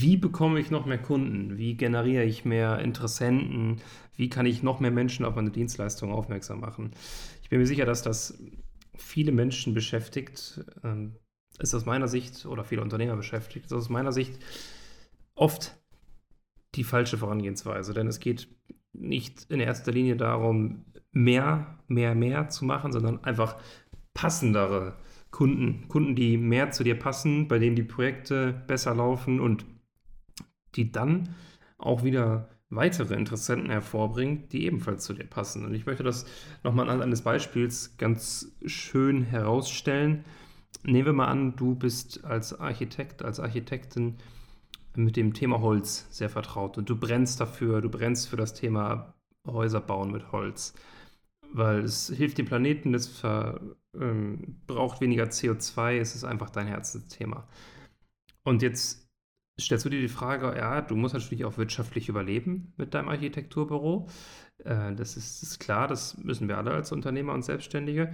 wie bekomme ich noch mehr Kunden? Wie generiere ich mehr Interessenten? Wie kann ich noch mehr Menschen auf meine Dienstleistung aufmerksam machen? Ich bin mir sicher, dass das viele Menschen beschäftigt, ähm, ist aus meiner Sicht, oder viele Unternehmer beschäftigt, ist aus meiner Sicht oft die falsche Vorangehensweise. Denn es geht nicht in erster Linie darum, mehr, mehr, mehr zu machen, sondern einfach passendere Kunden. Kunden, die mehr zu dir passen, bei denen die Projekte besser laufen und die dann auch wieder weitere Interessenten hervorbringt, die ebenfalls zu dir passen. Und ich möchte das nochmal anhand eines Beispiels ganz schön herausstellen. Nehmen wir mal an, du bist als Architekt, als Architektin mit dem Thema Holz sehr vertraut und du brennst dafür, du brennst für das Thema Häuser bauen mit Holz, weil es hilft dem Planeten, es ver, ähm, braucht weniger CO2, es ist einfach dein Herzensthema. Und jetzt stellst du dir die Frage, ja, du musst natürlich auch wirtschaftlich überleben mit deinem Architekturbüro. Äh, das, ist, ist klar, das müssen wir alle als Unternehmer und Selbstständige.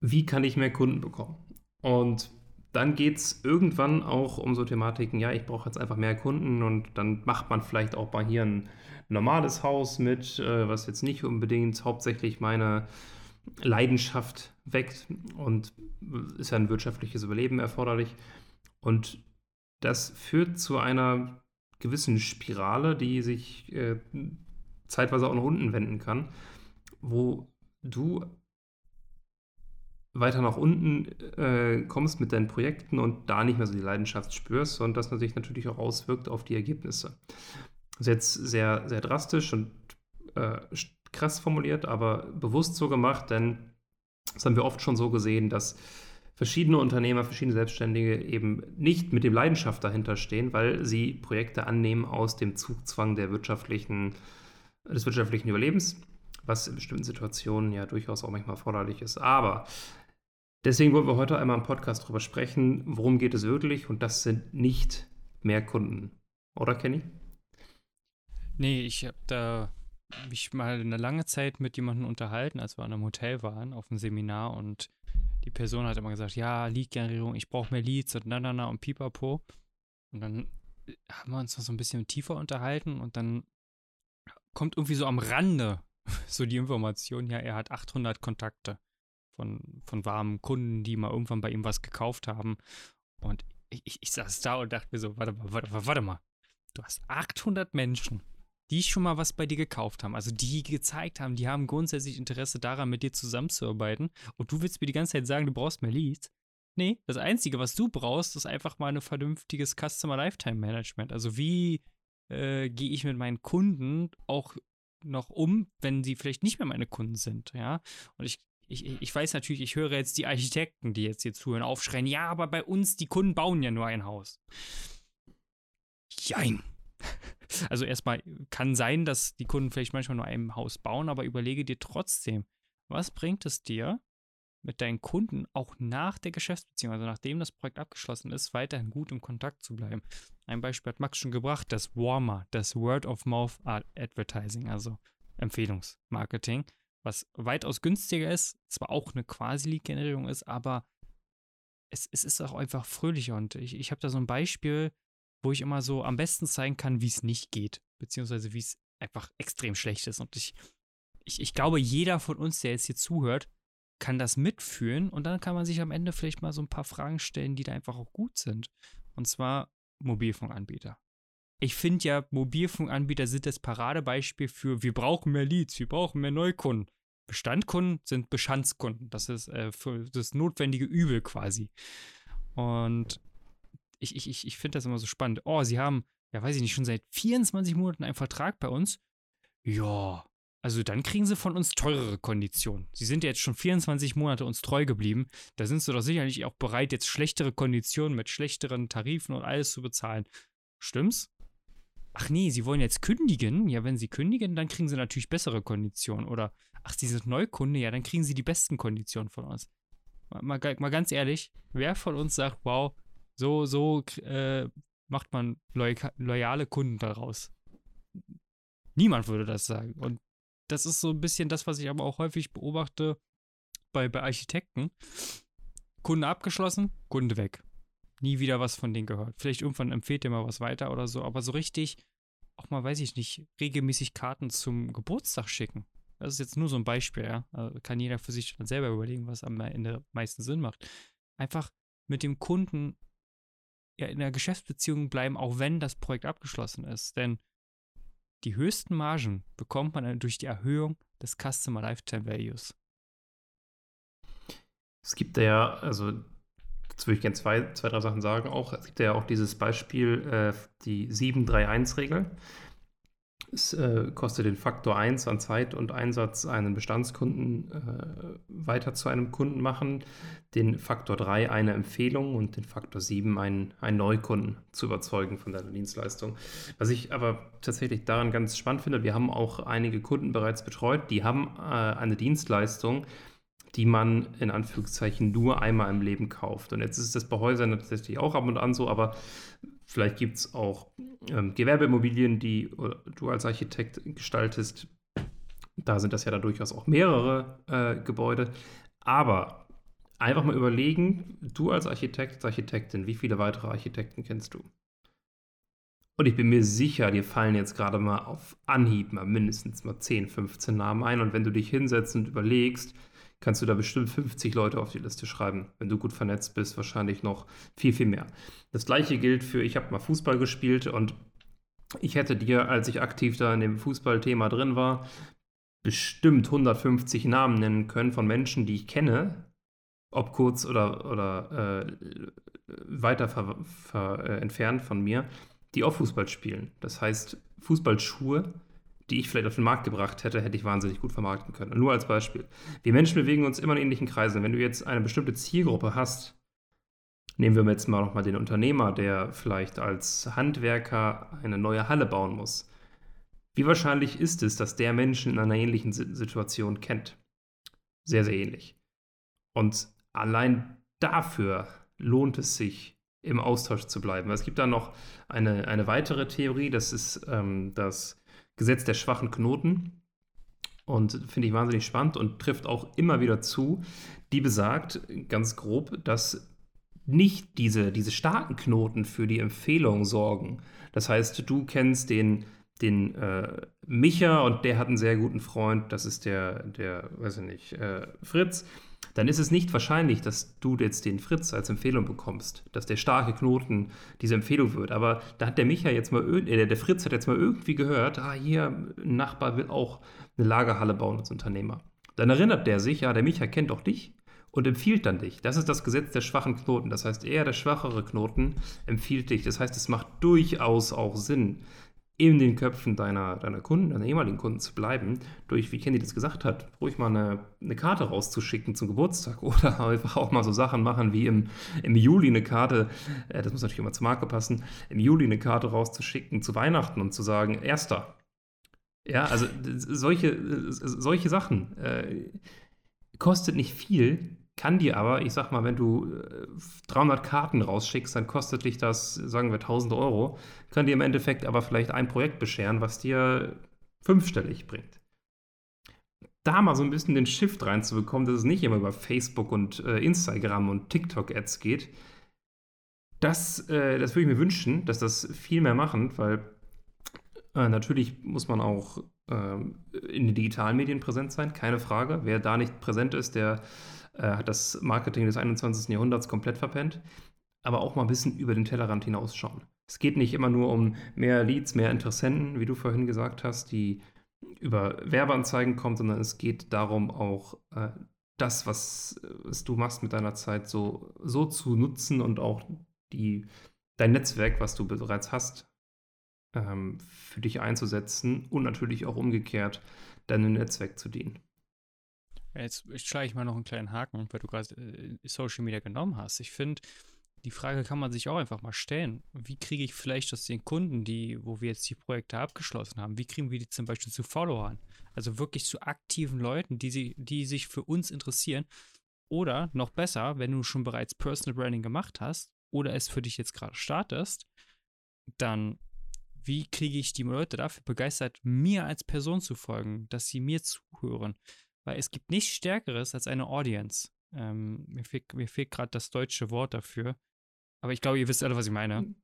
Wie kann ich mehr Kunden bekommen? Und dann geht es irgendwann auch um so Thematiken, ja, ich brauche jetzt einfach mehr Kunden und dann macht man vielleicht auch mal hier ein normales Haus mit, äh, was jetzt nicht unbedingt hauptsächlich meine Leidenschaft weckt und ist ja ein wirtschaftliches Überleben erforderlich. Und das führt zu einer gewissen Spirale, die sich äh, zeitweise auch nach unten wenden kann, wo du weiter nach unten äh, kommst mit deinen Projekten und da nicht mehr so die Leidenschaft spürst und das sich natürlich auch auswirkt auf die Ergebnisse. Das ist jetzt sehr, sehr drastisch und äh, krass formuliert, aber bewusst so gemacht, denn das haben wir oft schon so gesehen, dass verschiedene Unternehmer, verschiedene Selbstständige eben nicht mit dem Leidenschaft dahinter stehen, weil sie Projekte annehmen aus dem Zugzwang der wirtschaftlichen, des wirtschaftlichen Überlebens, was in bestimmten Situationen ja durchaus auch manchmal erforderlich ist. Aber deswegen wollen wir heute einmal im Podcast darüber sprechen, worum geht es wirklich und das sind nicht mehr Kunden. Oder Kenny? Nee, ich habe da mich mal eine lange Zeit mit jemandem unterhalten, als wir an einem Hotel waren, auf einem Seminar und die Person hat immer gesagt, ja, Lead-Generierung, ich brauche mehr Leads und na, na, na und pipapo. Und dann äh, haben wir uns noch so ein bisschen tiefer unterhalten und dann kommt irgendwie so am Rande so die Information, ja, er hat 800 Kontakte von, von warmen Kunden, die mal irgendwann bei ihm was gekauft haben. Und ich, ich, saß da und dachte mir so, warte mal, warte, warte mal, du hast 800 Menschen, die schon mal was bei dir gekauft haben, also die gezeigt haben, die haben grundsätzlich Interesse daran, mit dir zusammenzuarbeiten und du willst mir die ganze Zeit sagen, du brauchst mehr Leads. Nee, das Einzige, was du brauchst, ist einfach mal ein vernünftiges Customer Lifetime Management. Also wie äh, gehe ich mit meinen Kunden auch noch um, wenn sie vielleicht nicht mehr meine Kunden sind, ja? Und ich, ich, ich weiß natürlich, ich höre jetzt die Architekten, die jetzt hier zuhören, aufschreien, ja, aber bei uns, die Kunden bauen ja nur ein Haus. Jein. Also erstmal kann sein, dass die Kunden vielleicht manchmal nur ein Haus bauen, aber überlege dir trotzdem, was bringt es dir, mit deinen Kunden auch nach der Geschäftsbeziehung, also nachdem das Projekt abgeschlossen ist, weiterhin gut im Kontakt zu bleiben. Ein Beispiel hat Max schon gebracht, das Warmer, das Word of Mouth Advertising, also Empfehlungsmarketing, was weitaus günstiger ist, zwar auch eine Quasi-Lead-Generierung ist, aber es, es ist auch einfach fröhlicher und ich, ich habe da so ein Beispiel, wo ich immer so am besten zeigen kann, wie es nicht geht, beziehungsweise wie es einfach extrem schlecht ist. Und ich, ich, ich glaube, jeder von uns, der jetzt hier zuhört, kann das mitfühlen und dann kann man sich am Ende vielleicht mal so ein paar Fragen stellen, die da einfach auch gut sind. Und zwar Mobilfunkanbieter. Ich finde ja, Mobilfunkanbieter sind das Paradebeispiel für, wir brauchen mehr Leads, wir brauchen mehr Neukunden. Bestandkunden sind Bestandskunden. Das ist äh, das notwendige Übel quasi. Und ich, ich, ich, ich finde das immer so spannend. Oh, sie haben, ja, weiß ich nicht, schon seit 24 Monaten einen Vertrag bei uns. Ja, also dann kriegen sie von uns teurere Konditionen. Sie sind ja jetzt schon 24 Monate uns treu geblieben. Da sind sie doch sicherlich auch bereit, jetzt schlechtere Konditionen mit schlechteren Tarifen und alles zu bezahlen. Stimmt's? Ach nee, sie wollen jetzt kündigen. Ja, wenn sie kündigen, dann kriegen sie natürlich bessere Konditionen. Oder, ach, sie sind Neukunde, ja, dann kriegen sie die besten Konditionen von uns. Mal, mal, mal ganz ehrlich, wer von uns sagt, wow, so, so äh, macht man loyale Kunden daraus. Niemand würde das sagen. Und das ist so ein bisschen das, was ich aber auch häufig beobachte bei, bei Architekten. Kunde abgeschlossen, Kunde weg. nie wieder was von denen gehört. Vielleicht irgendwann empfiehlt ihr mal was weiter oder so, aber so richtig auch mal, weiß ich nicht, regelmäßig Karten zum Geburtstag schicken. Das ist jetzt nur so ein Beispiel, ja. Also kann jeder für sich dann selber überlegen, was am Ende meisten Sinn macht. Einfach mit dem Kunden ja in der Geschäftsbeziehung bleiben, auch wenn das Projekt abgeschlossen ist. Denn die höchsten Margen bekommt man durch die Erhöhung des Customer Lifetime Values. Es gibt ja, also dazu würde ich gerne zwei, zwei, drei Sachen sagen auch. Es gibt ja auch dieses Beispiel, äh, die 731-Regel. Es äh, kostet den Faktor 1 an Zeit und Einsatz einen Bestandskunden äh, weiter zu einem Kunden machen, den Faktor 3 eine Empfehlung und den Faktor 7 einen, einen Neukunden zu überzeugen von deiner Dienstleistung. Was ich aber tatsächlich daran ganz spannend finde, wir haben auch einige Kunden bereits betreut, die haben äh, eine Dienstleistung, die man in Anführungszeichen nur einmal im Leben kauft. Und jetzt ist das bei Häusern tatsächlich auch ab und an so, aber vielleicht gibt es auch ähm, Gewerbeimmobilien, die du als Architekt gestaltest. Da sind das ja dann durchaus auch mehrere äh, Gebäude. Aber einfach mal überlegen, du als Architekt, als Architektin, wie viele weitere Architekten kennst du? Und ich bin mir sicher, dir fallen jetzt gerade mal auf Anhieb mal mindestens mal 10, 15 Namen ein. Und wenn du dich hinsetzt und überlegst, kannst du da bestimmt 50 Leute auf die Liste schreiben. Wenn du gut vernetzt bist, wahrscheinlich noch viel, viel mehr. Das gleiche gilt für, ich habe mal Fußball gespielt und ich hätte dir, als ich aktiv da in dem Fußballthema drin war, bestimmt 150 Namen nennen können von Menschen, die ich kenne, ob kurz oder, oder äh, weiter ver, ver, äh, entfernt von mir, die auch Fußball spielen. Das heißt, Fußballschuhe die ich vielleicht auf den Markt gebracht hätte, hätte ich wahnsinnig gut vermarkten können. nur als Beispiel. Wir Menschen bewegen uns immer in ähnlichen Kreisen. Wenn du jetzt eine bestimmte Zielgruppe hast, nehmen wir jetzt mal nochmal den Unternehmer, der vielleicht als Handwerker eine neue Halle bauen muss. Wie wahrscheinlich ist es, dass der Menschen in einer ähnlichen Situation kennt? Sehr, sehr ähnlich. Und allein dafür lohnt es sich, im Austausch zu bleiben. Es gibt da noch eine, eine weitere Theorie, das ist ähm, das Gesetz der schwachen Knoten. Und finde ich wahnsinnig spannend und trifft auch immer wieder zu. Die besagt ganz grob, dass nicht diese, diese starken Knoten für die Empfehlung sorgen. Das heißt, du kennst den, den äh, Micha und der hat einen sehr guten Freund, das ist der, der weiß ich nicht, äh, Fritz dann ist es nicht wahrscheinlich, dass du jetzt den Fritz als Empfehlung bekommst, dass der starke Knoten diese Empfehlung wird. Aber da hat der Micha jetzt mal, äh, der Fritz hat jetzt mal irgendwie gehört, ah, hier, ein Nachbar will auch eine Lagerhalle bauen als Unternehmer. Dann erinnert der sich, ja, der Micha kennt doch dich und empfiehlt dann dich. Das ist das Gesetz der schwachen Knoten. Das heißt, eher der schwachere Knoten empfiehlt dich. Das heißt, es macht durchaus auch Sinn, in den Köpfen deiner, deiner Kunden, deiner ehemaligen Kunden zu bleiben, durch, wie Kenny das gesagt hat, ruhig mal eine, eine Karte rauszuschicken zum Geburtstag oder einfach auch mal so Sachen machen wie im, im Juli eine Karte, äh, das muss natürlich immer zur Marke passen, im Juli eine Karte rauszuschicken zu Weihnachten und zu sagen, erster. Ja, also solche, solche Sachen äh, kostet nicht viel, kann dir aber, ich sag mal, wenn du 300 äh, Karten rausschickst, dann kostet dich das, sagen wir, 1000 Euro, kann dir im Endeffekt aber vielleicht ein Projekt bescheren, was dir fünfstellig bringt. Da mal so ein bisschen den Shift reinzubekommen, dass es nicht immer über Facebook und äh, Instagram und TikTok-Ads geht, das, äh, das würde ich mir wünschen, dass das viel mehr machen, weil äh, natürlich muss man auch ähm, in den digitalen Medien präsent sein, keine Frage. Wer da nicht präsent ist, der hat das Marketing des 21. Jahrhunderts komplett verpennt, aber auch mal ein bisschen über den Tellerrand hinausschauen. Es geht nicht immer nur um mehr Leads, mehr Interessenten, wie du vorhin gesagt hast, die über Werbeanzeigen kommen, sondern es geht darum, auch äh, das, was, was, du machst mit deiner Zeit, so, so zu nutzen und auch die, dein Netzwerk, was du bereits hast, ähm, für dich einzusetzen und natürlich auch umgekehrt deinem Netzwerk zu dienen. Jetzt schlage ich mal noch einen kleinen Haken, weil du gerade äh, Social Media genommen hast. Ich finde, die Frage kann man sich auch einfach mal stellen. Wie kriege ich vielleicht aus den Kunden, die, wo wir jetzt die Projekte abgeschlossen haben, wie kriegen wir die zum Beispiel zu Followern? Also wirklich zu aktiven Leuten, die, sie, die sich für uns interessieren. Oder noch besser, wenn du schon bereits Personal Branding gemacht hast oder es für dich jetzt gerade startest, dann wie kriege ich die Leute dafür begeistert, mir als Person zu folgen, dass sie mir zuhören? Weil es gibt nichts Stärkeres als eine Audience. Ähm, mir fehlt, mir fehlt gerade das deutsche Wort dafür. Aber ich glaube, ihr wisst alle, was ich meine.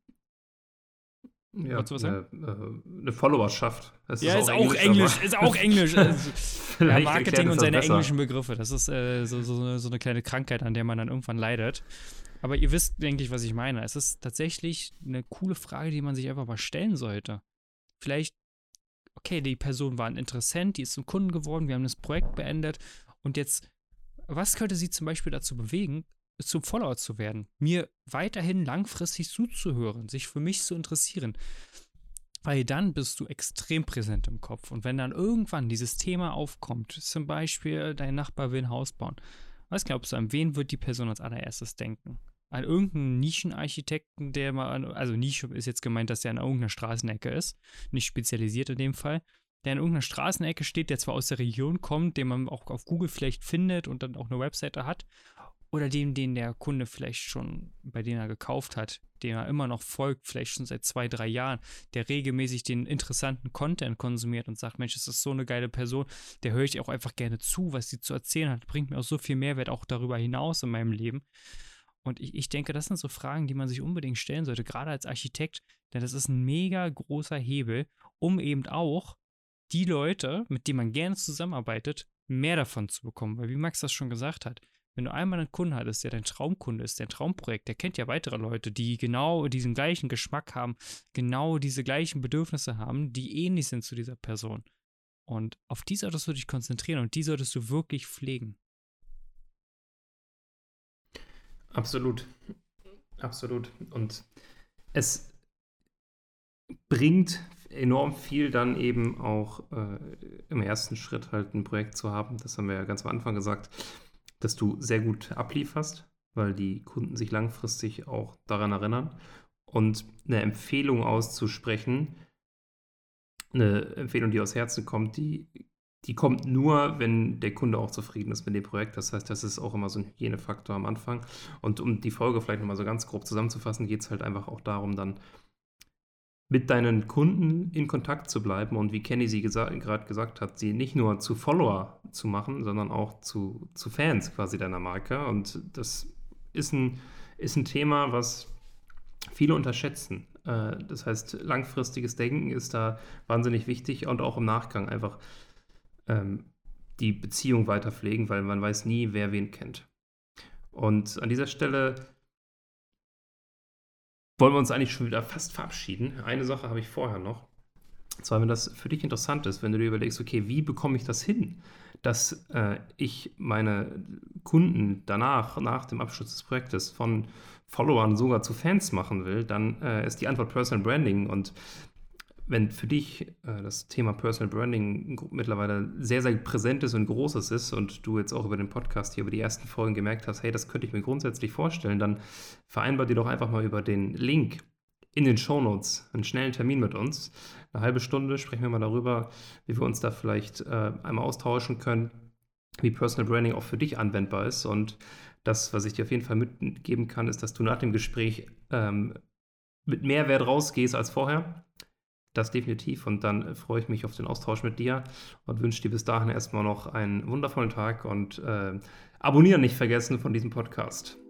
Ja, eine, äh, eine Followerschaft. Das ja, ist, auch Englisch, Englisch ist auch Englisch. Also, ja, Marketing und seine besser. englischen Begriffe. Das ist äh, so, so, so eine kleine Krankheit, an der man dann irgendwann leidet. Aber ihr wisst, denke ich, was ich meine. Es ist tatsächlich eine coole Frage, die man sich einfach mal stellen sollte. Vielleicht, okay, die Person war ein Interessent, die ist zum Kunden geworden, wir haben das Projekt beendet und jetzt, was könnte sie zum Beispiel dazu bewegen, zum Follower zu werden, mir weiterhin langfristig zuzuhören, sich für mich zu interessieren. Weil dann bist du extrem präsent im Kopf. Und wenn dann irgendwann dieses Thema aufkommt, zum Beispiel dein Nachbar will ein Haus bauen, was glaubst du, an wen wird die Person als allererstes denken? An irgendeinen Nischenarchitekten, der mal, also Nische ist jetzt gemeint, dass der an irgendeiner Straßenecke ist, nicht spezialisiert in dem Fall, der in irgendeiner Straßenecke steht, der zwar aus der Region kommt, den man auch auf Google vielleicht findet und dann auch eine Webseite hat, oder dem, den der Kunde vielleicht schon, bei dem er gekauft hat, dem er immer noch folgt, vielleicht schon seit zwei, drei Jahren, der regelmäßig den interessanten Content konsumiert und sagt, Mensch, das ist so eine geile Person, der höre ich auch einfach gerne zu, was sie zu erzählen hat, bringt mir auch so viel Mehrwert auch darüber hinaus in meinem Leben. Und ich, ich denke, das sind so Fragen, die man sich unbedingt stellen sollte, gerade als Architekt, denn das ist ein mega großer Hebel, um eben auch die Leute, mit denen man gerne zusammenarbeitet, mehr davon zu bekommen. Weil wie Max das schon gesagt hat, wenn du einmal einen Kunden hattest, der dein Traumkunde ist, dein Traumprojekt, der kennt ja weitere Leute, die genau diesen gleichen Geschmack haben, genau diese gleichen Bedürfnisse haben, die ähnlich sind zu dieser Person. Und auf die solltest du dich konzentrieren und die solltest du wirklich pflegen. Absolut. Absolut. Und es bringt enorm viel dann eben auch äh, im ersten Schritt halt ein Projekt zu haben. Das haben wir ja ganz am Anfang gesagt dass du sehr gut ablieferst, weil die Kunden sich langfristig auch daran erinnern. Und eine Empfehlung auszusprechen, eine Empfehlung, die aus Herzen kommt, die, die kommt nur, wenn der Kunde auch zufrieden ist mit dem Projekt. Das heißt, das ist auch immer so ein Hygienefaktor am Anfang. Und um die Folge vielleicht nochmal so ganz grob zusammenzufassen, geht es halt einfach auch darum, dann mit deinen Kunden in Kontakt zu bleiben und wie Kenny sie gesa gerade gesagt hat, sie nicht nur zu Follower zu machen, sondern auch zu, zu Fans quasi deiner Marke. Und das ist ein, ist ein Thema, was viele unterschätzen. Äh, das heißt, langfristiges Denken ist da wahnsinnig wichtig und auch im Nachgang einfach ähm, die Beziehung weiter pflegen, weil man weiß nie, wer wen kennt. Und an dieser Stelle wollen wir uns eigentlich schon wieder fast verabschieden. Eine Sache habe ich vorher noch. Und zwar, wenn das für dich interessant ist, wenn du dir überlegst, okay, wie bekomme ich das hin, dass äh, ich meine Kunden danach, nach dem Abschluss des Projektes von Followern sogar zu Fans machen will, dann äh, ist die Antwort Personal Branding. Und wenn für dich äh, das Thema Personal Branding mittlerweile sehr, sehr präsent ist und großes ist und du jetzt auch über den Podcast hier, über die ersten Folgen gemerkt hast, hey, das könnte ich mir grundsätzlich vorstellen, dann vereinbar dir doch einfach mal über den Link in den Shownotes einen schnellen Termin mit uns. Eine halbe Stunde sprechen wir mal darüber, wie wir uns da vielleicht äh, einmal austauschen können, wie Personal Branding auch für dich anwendbar ist. Und das, was ich dir auf jeden Fall mitgeben kann, ist, dass du nach dem Gespräch ähm, mit mehr Wert rausgehst als vorher das definitiv. Und dann äh, freue ich mich auf den Austausch mit dir und wünsche dir bis dahin erstmal noch einen wundervollen Tag und äh, abonnieren nicht vergessen von diesem Podcast.